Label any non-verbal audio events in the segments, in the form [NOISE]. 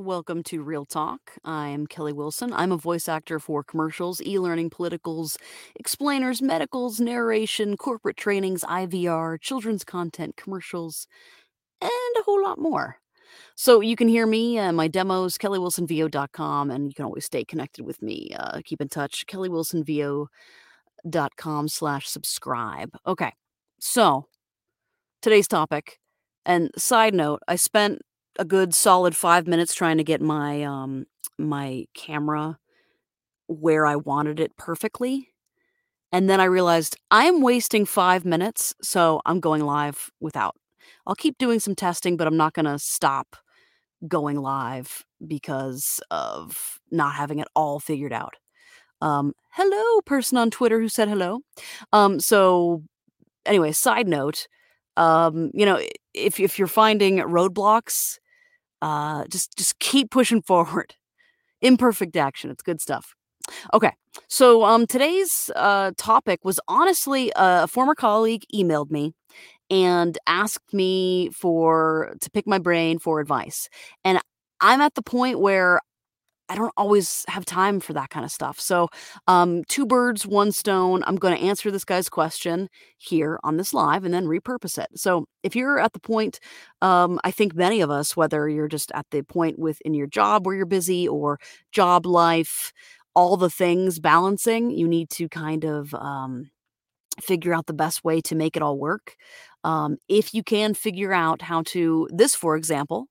Welcome to Real Talk. I am Kelly Wilson. I'm a voice actor for commercials, e learning, politicals, explainers, medicals, narration, corporate trainings, IVR, children's content, commercials, and a whole lot more. So you can hear me and my demos, kellywilsonvo.com, and you can always stay connected with me. Uh, keep in touch, kellywilsonvo.com slash subscribe. Okay, so today's topic, and side note, I spent a good solid 5 minutes trying to get my, um, my camera where I wanted it perfectly, and then I realized I'm wasting 5 minutes, so I'm going live without. I'll keep doing some testing, but I'm not gonna stop going live because of not having it all figured out. Um, hello, person on Twitter who said hello. Um, so anyway, side note, um, you know, if if you're finding roadblocks uh, just just keep pushing [LAUGHS] forward. Imperfect action. It's good stuff. Okay. So um today's uh topic was honestly uh, a former colleague emailed me and asked me for to pick my brain for advice. And I'm at the point where I don't always have time for that kind of stuff. So, um, two birds, one stone. I'm going to answer this guy's question here on this live and then repurpose it. So, if you're at the point, um, I think many of us, whether you're just at the point within your job where you're busy or job life, all the things balancing, you need to kind of um, figure out the best way to make it all work. Um, if you can figure out how to, this, for example,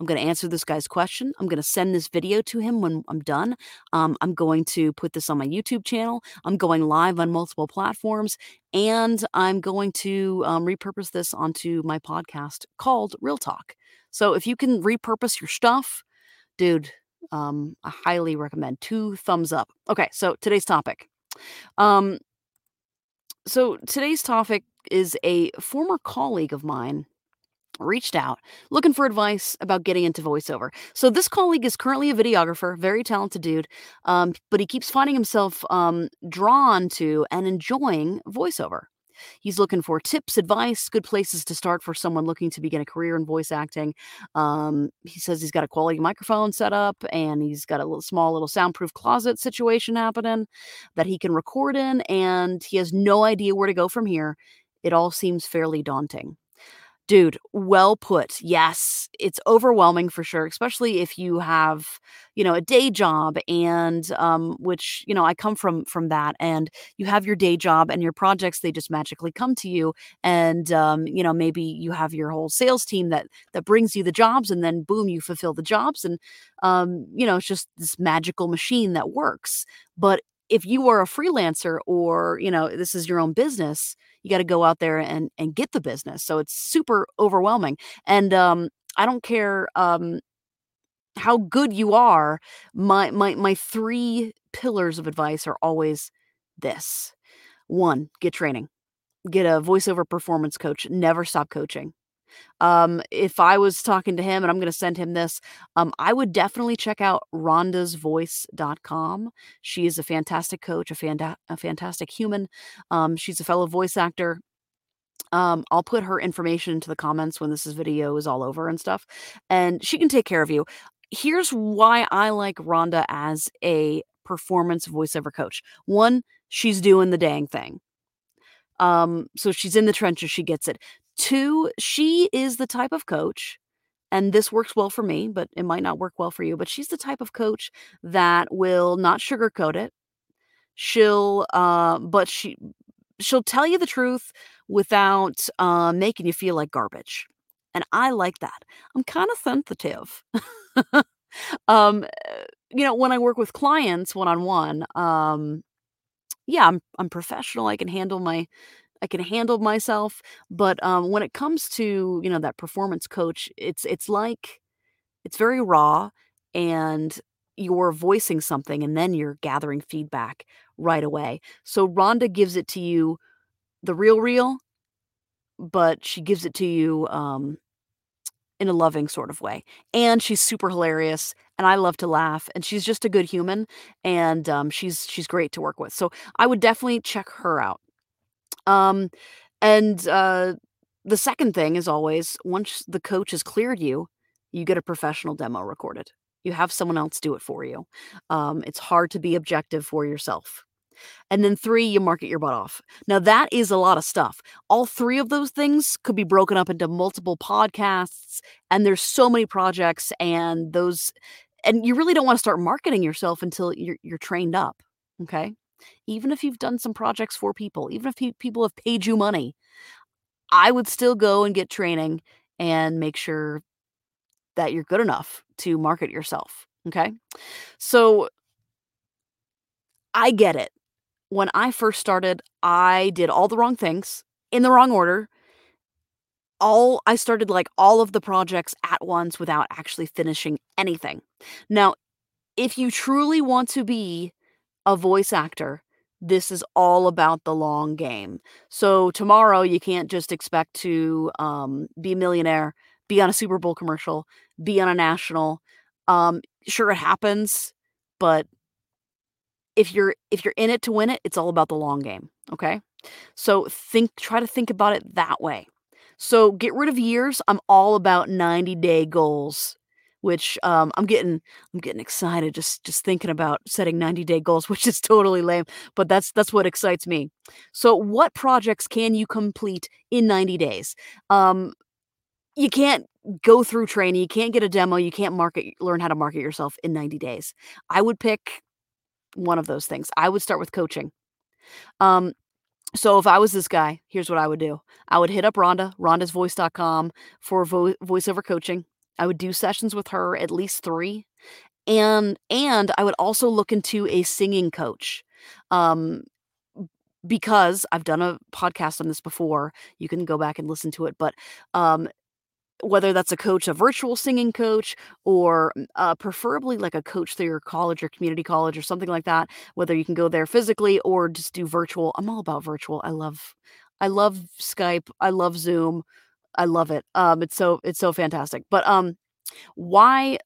I'm going to answer this guy's question. I'm going to send this video to him when I'm done. Um, I'm going to put this on my YouTube channel. I'm going live on multiple platforms. And I'm going to um, repurpose this onto my podcast called Real Talk. So if you can repurpose your stuff, dude, um, I highly recommend two thumbs up. Okay, so today's topic. Um, so today's topic is a former colleague of mine reached out looking for advice about getting into voiceover. So this colleague is currently a videographer, very talented dude, um, but he keeps finding himself um, drawn to and enjoying voiceover. He's looking for tips, advice, good places to start for someone looking to begin a career in voice acting. Um, he says he's got a quality microphone set up and he's got a little small little soundproof closet situation happening that he can record in, and he has no idea where to go from here. It all seems fairly daunting. Dude, well put. Yes, it's overwhelming for sure, especially if you have, you know, a day job and um which, you know, I come from from that and you have your day job and your projects they just magically come to you and um you know, maybe you have your whole sales team that that brings you the jobs and then boom, you fulfill the jobs and um you know, it's just this magical machine that works. But if you are a freelancer or, you know, this is your own business, you got to go out there and and get the business. So it's super overwhelming. And um I don't care um how good you are, my my my three pillars of advice are always this. One, get training. Get a voiceover performance coach. Never stop coaching. Um, if I was talking to him and I'm gonna send him this, um, I would definitely check out rhondasvoice.com. She is a fantastic coach, a fanta a fantastic human. Um, she's a fellow voice actor. Um, I'll put her information into the comments when this is video is all over and stuff, and she can take care of you. Here's why I like Rhonda as a performance voiceover coach. One, she's doing the dang thing. Um, so she's in the trenches, she gets it. Two, she is the type of coach, and this works well for me, but it might not work well for you, but she's the type of coach that will not sugarcoat it. She'll uh, but she she'll tell you the truth without uh, making you feel like garbage. And I like that. I'm kind of sensitive. [LAUGHS] um, uh, you know, when I work with clients one on one, um, yeah, I'm I'm professional. I can handle my I can handle myself, but, um, when it comes to, you know, that performance coach, it's it's like it's very raw and you're voicing something and then you're gathering feedback right away. So Rhonda gives it to you the real real, but she gives it to you, um, in a loving sort of way, and she's super hilarious, and I love to laugh, and she's just a good human, and, um, she's she's great to work with, so I would definitely check her out. Um, and, uh, the second thing is always once the coach has cleared you, you get a professional demo recorded. You have someone else do it for you. Um, it's hard to be objective for yourself. And then 3, you market your butt off. Now that is a lot of stuff. All 3 of those things could be broken up into multiple podcasts, and there's so many projects and those and you really don't wanna start marketing yourself until you're you're trained up, okay? Even if you've done some projects for people, even if pe people have paid you money, I would still go and get training and make sure that you're good enough to market yourself, okay? So I get it. When I first started, I did all the wrong things in the wrong order. All I started, like, all of the projects at once without actually finishing anything. Now, if you truly want to be a voice actor, this is all about the long game. So tomorrow, you can't just expect to, um, be a millionaire, be on a Super Bowl commercial, be on a national. Um, sure, it happens, but if you're if you're in it to win it, it's all about the long game, okay? So think try to think about it that way. So get rid of years. I'm all about 90-day goals, which, um, I'm getting I'm getting excited just just thinking about setting 90-day goals, [LAUGHS] which is totally lame, but that's that's what excites me. So what projects can you complete in 90 days? Um, you can't go through training, you can't get a demo, you can't market learn how to market yourself in 90 days. I would pick one of those things. I would start with coaching. Um, so if I was this guy, here's what I would do. I would hit up Rhonda, rhondasvoice.com for vo- voiceover coaching. I would do sessions with her, at least 3. And and I would also look into a singing coach. Um because I've done a podcast on this before. You can go back and listen to it, but um whether that's a coach, a virtual singing coach, or uh, preferably like a coach through your college or community college or something like that. Whether you can go there physically or just do virtual. I'm all about virtual. I love, I love Skype. I love Zoom. I love it. Um, it's so it's so fantastic. But um, why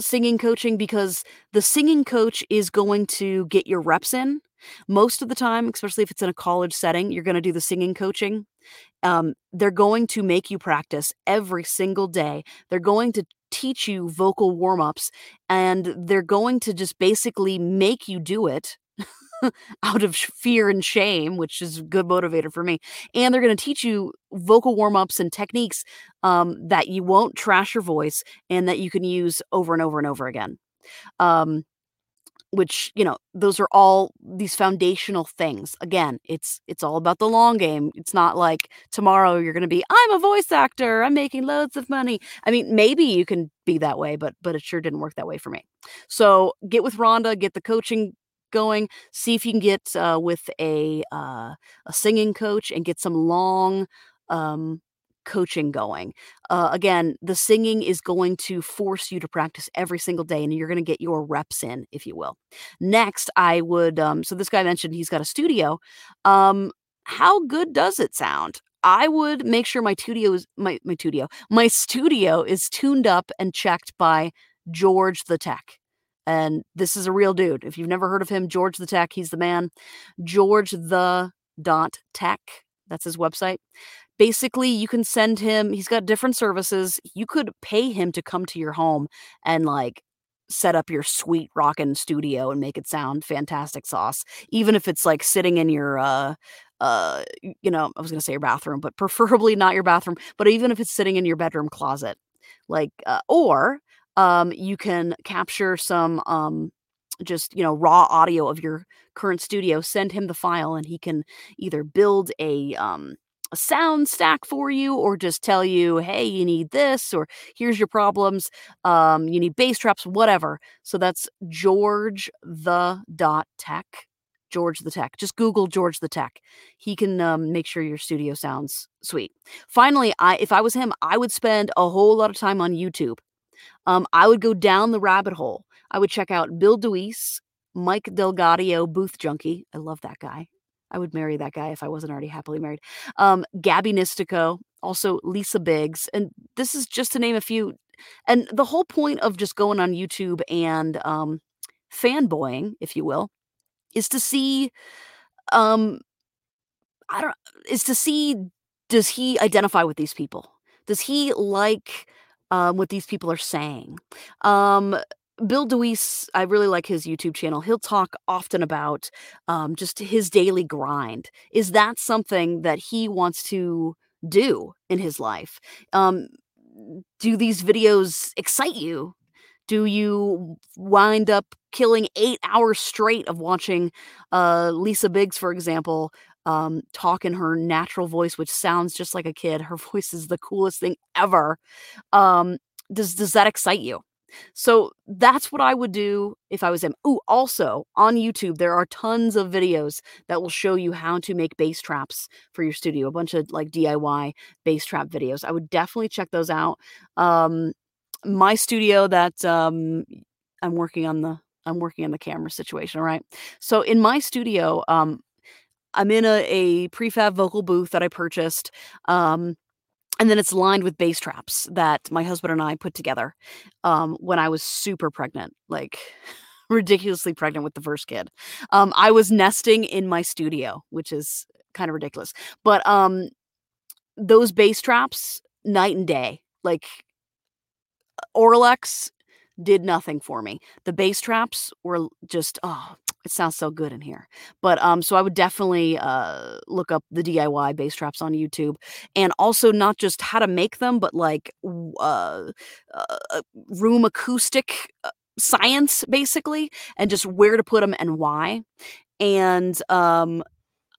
singing coaching? Because the singing coach is going to get your reps in most of the time, especially if it's in a college setting. You're going to do the singing coaching um, they're going to make you practice every single day. They're going to teach you vocal warm ups and they're going to just basically make you do it [LAUGHS] out of fear and shame, which is a good motivator for me. And they're going to teach you vocal warm ups and techniques um, that you won't trash your voice and that you can use over and over and over again. Um, which you know those are all these foundational things again it's it's all about the long game it's not like tomorrow you're going to be i'm a voice actor i'm making loads of money i mean maybe you can be that way but but it sure didn't work that way for me so get with rhonda get the coaching going see if you can get uh, with a uh, a singing coach and get some long um coaching going. Uh, again, the singing is going to force you to practice every single day and you're going to get your reps in, if you will. Next, I would, um, so this guy mentioned he's got a studio. Um, how good does it sound? I would make sure my studio is my my studio my studio is tuned up and checked by George the Tech. And this is a real dude. If you've never heard of him, George the Tech, he's the man. George the dot tech. That's his website basically you can send him he's got different services you could pay him to come to your home and like set up your sweet rockin' studio and make it sound fantastic sauce even if it's like sitting in your uh uh you know i was gonna say your bathroom but preferably not your bathroom but even if it's sitting in your bedroom closet like uh, or um you can capture some um just you know raw audio of your current studio send him the file and he can either build a um a sound stack for you or just tell you, hey, you need this or here's your problems. Um, you need bass traps, whatever. So that's George the dot tech. George the Tech. Just Google George the Tech. He can um, make sure your studio sounds sweet. Finally, I if I was him, I would spend a whole lot of time on YouTube. Um, I would go down the rabbit hole. I would check out Bill DeWees, Mike DelGaudio, Booth Junkie. I love that guy. I would marry that guy if I wasn't already happily married. Um, Gabby Nistico, also Lisa Biggs, and this is just to name a few. And the whole point of just going on YouTube and um, fanboying, if you will, is to see, um, I don't, is to see does he identify with these people? Does he like um, what these people are saying. Um, Bill DeWees, I really like his YouTube channel. He'll talk often about um, just his daily grind. Is that something that he wants to do in his life? Um, do these videos excite you? Do you wind up killing eight hours straight of watching uh, Lisa Biggs, for example, um, talk in her natural voice, which sounds just like a kid? Her [LAUGHS] voice is the coolest thing ever. Um, does does that excite you? So that's what I would do if I was him. Oh, also on YouTube, there are tons of videos that will show you how to make bass traps for your studio, a bunch of like DIY bass trap videos. I would definitely check those out. Um, my studio that um, I'm working on the I'm working on the camera situation, all right? So in my studio, um, I'm in a, a prefab vocal booth that I purchased. Um, and then it's lined with bass traps that my husband and I put together um, when I was super pregnant, like [LAUGHS] ridiculously pregnant with the first kid. Um, I was nesting in my studio, which is kind of ridiculous. But um, those bass traps, night and day, like Auralex did nothing for me. The bass traps were just oh, it sounds so good in here. But um, so I would definitely uh look up the DIY bass traps on YouTube, and also not just how to make them, but like uh, uh room acoustic uh, science basically, and just where to put them and why. And um,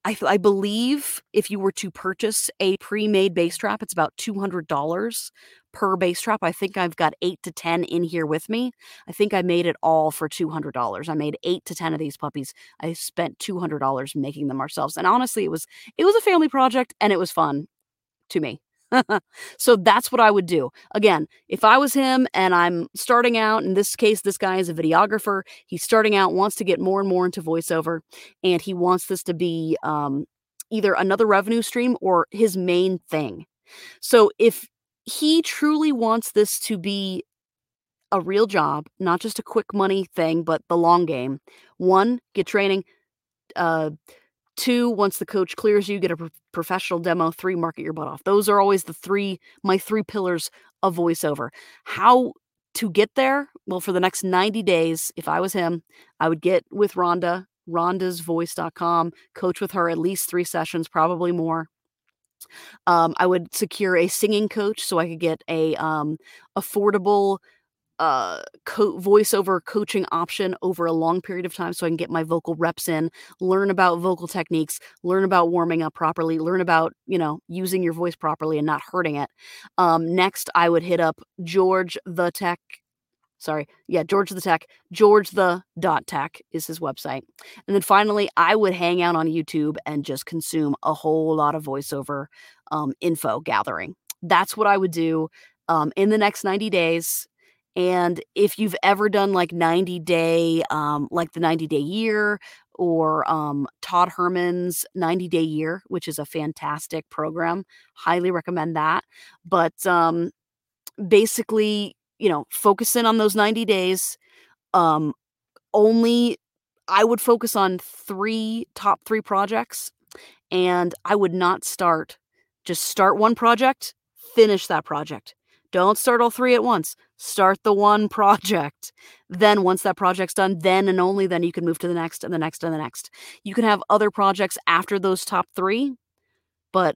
I, I believe if you were to purchase a pre-made bass trap, it's about two hundred dollars per bass trap. I think I've got eight to ten in here with me. I think I made it all for two hundred dollars. I made eight to ten of these puppies. I spent two hundred dollars making them ourselves, and honestly, it was it was a family project and it was fun to me. [LAUGHS] so that's what I would do. Again, if I was him and I'm starting out, in this case, this guy is a videographer. He's starting out, wants to get more and more into voiceover, and he wants this to be um, either another revenue stream or his main thing. So if he truly wants this to be a real job, not just a quick money thing, but the long game, one, get training. Uh, Two, once the coach clears you, get a pro- professional demo. Three, market your butt off. Those are always the three, my three pillars of voiceover. How to get there? Well, for the next 90 days, if I was him, I would get with Rhonda, rhondasvoice.com, coach with her at least three sessions, probably more. Um, I would secure a singing coach so I could get a um, affordable uh co- voiceover coaching option over a long period of time so I can get my vocal reps in, learn about vocal techniques, learn about warming up properly, learn about, you know, using your voice properly and not hurting it. Um next I would hit up George the Tech sorry yeah george the tech george the dot tech is his website. And then finally i would hang out on youtube and just consume a whole lot of voiceover um, info gathering. That's what i would do um, in the next 90 days and if you've ever done like 90 day, um, like the 90 day year or um, Todd Herman's 90 day year, which is a fantastic program, highly recommend that. But um, basically, you know, focus in on those 90 days. Um, only I would focus on three top three projects and I would not start, just start one project, finish that project. Don't start all three at once. Start the one [LAUGHS] project. Then, once that project's done, then and only then you can move to the next and the next and the next. You can have other projects after those top three, but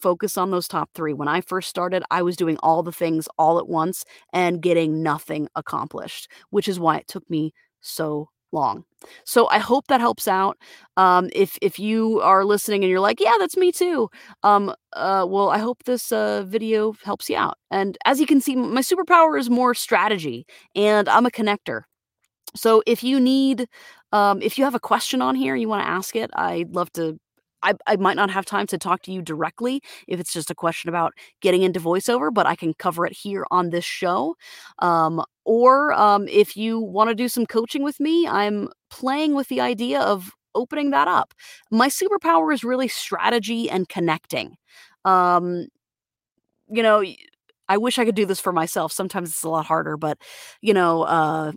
focus on those top three. When I first started, I was doing all the things all at once and getting nothing accomplished, which is why it took me so long. So I hope that helps out. Um, if if you are listening and you're like, yeah, that's me too. Um, uh, well, I hope this uh, video helps you out. And as you can see, my superpower is more strategy, and I'm a connector. So if you need, um, if you have a question on here, you want to ask it, I'd love to I, I might not have time to talk to you directly if it's just a question about getting into voiceover, but I can cover it here on this show. Um, or um, if you want to do some coaching with me, I'm playing with the idea of opening that up. My superpower is really strategy and connecting. Um, you know, I wish I could do this for myself. Sometimes it's a lot harder, but you know, uh,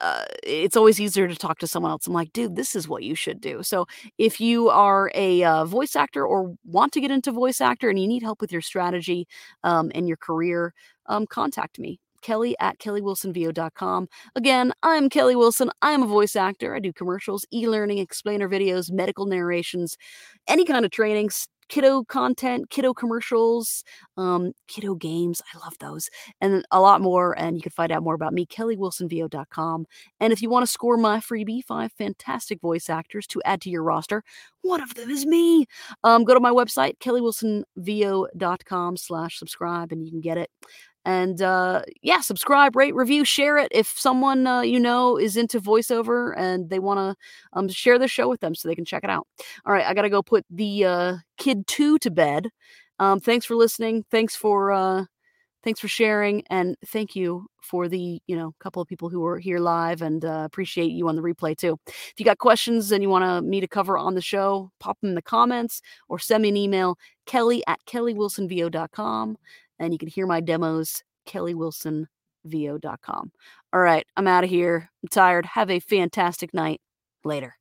uh, it's always easier to talk to someone else. I'm like, dude, this is what you should do. So if you are a uh, voice actor or want to get into voice actor and you need help with your strategy um, and your career, um, contact me. Kelly at kellywilsonvo.com. Again, I'm Kelly Wilson. I'm a voice actor. I do commercials, e learning, explainer videos, medical narrations, any kind of trainings, kiddo content, kiddo commercials, um, kiddo games. I love those. And a lot more. And you can find out more about me, kellywilsonvo.com. And if you want to score my freebie, five fantastic voice actors to add to your roster, one of them is me. Um, go to my website, kellywilsonvo.com slash subscribe, and you can get it. And uh, yeah, subscribe, rate, review, share it. If someone uh, you know is into voiceover and they want to um, share the show with them so they can check it out. All right, I got to go put the uh, kid two to bed. Um, thanks for listening. Thanks for uh, thanks for sharing, and thank you for the you know couple of people who were here live, and uh, appreciate you on the replay too. If you got questions and you want me to cover on the show, pop them in the comments or send me an email, Kelly at kellywilsonvo.com and you can hear my demos, kellywilsonvo.com. All right, I'm out of here. I'm tired. Have a fantastic night. Later.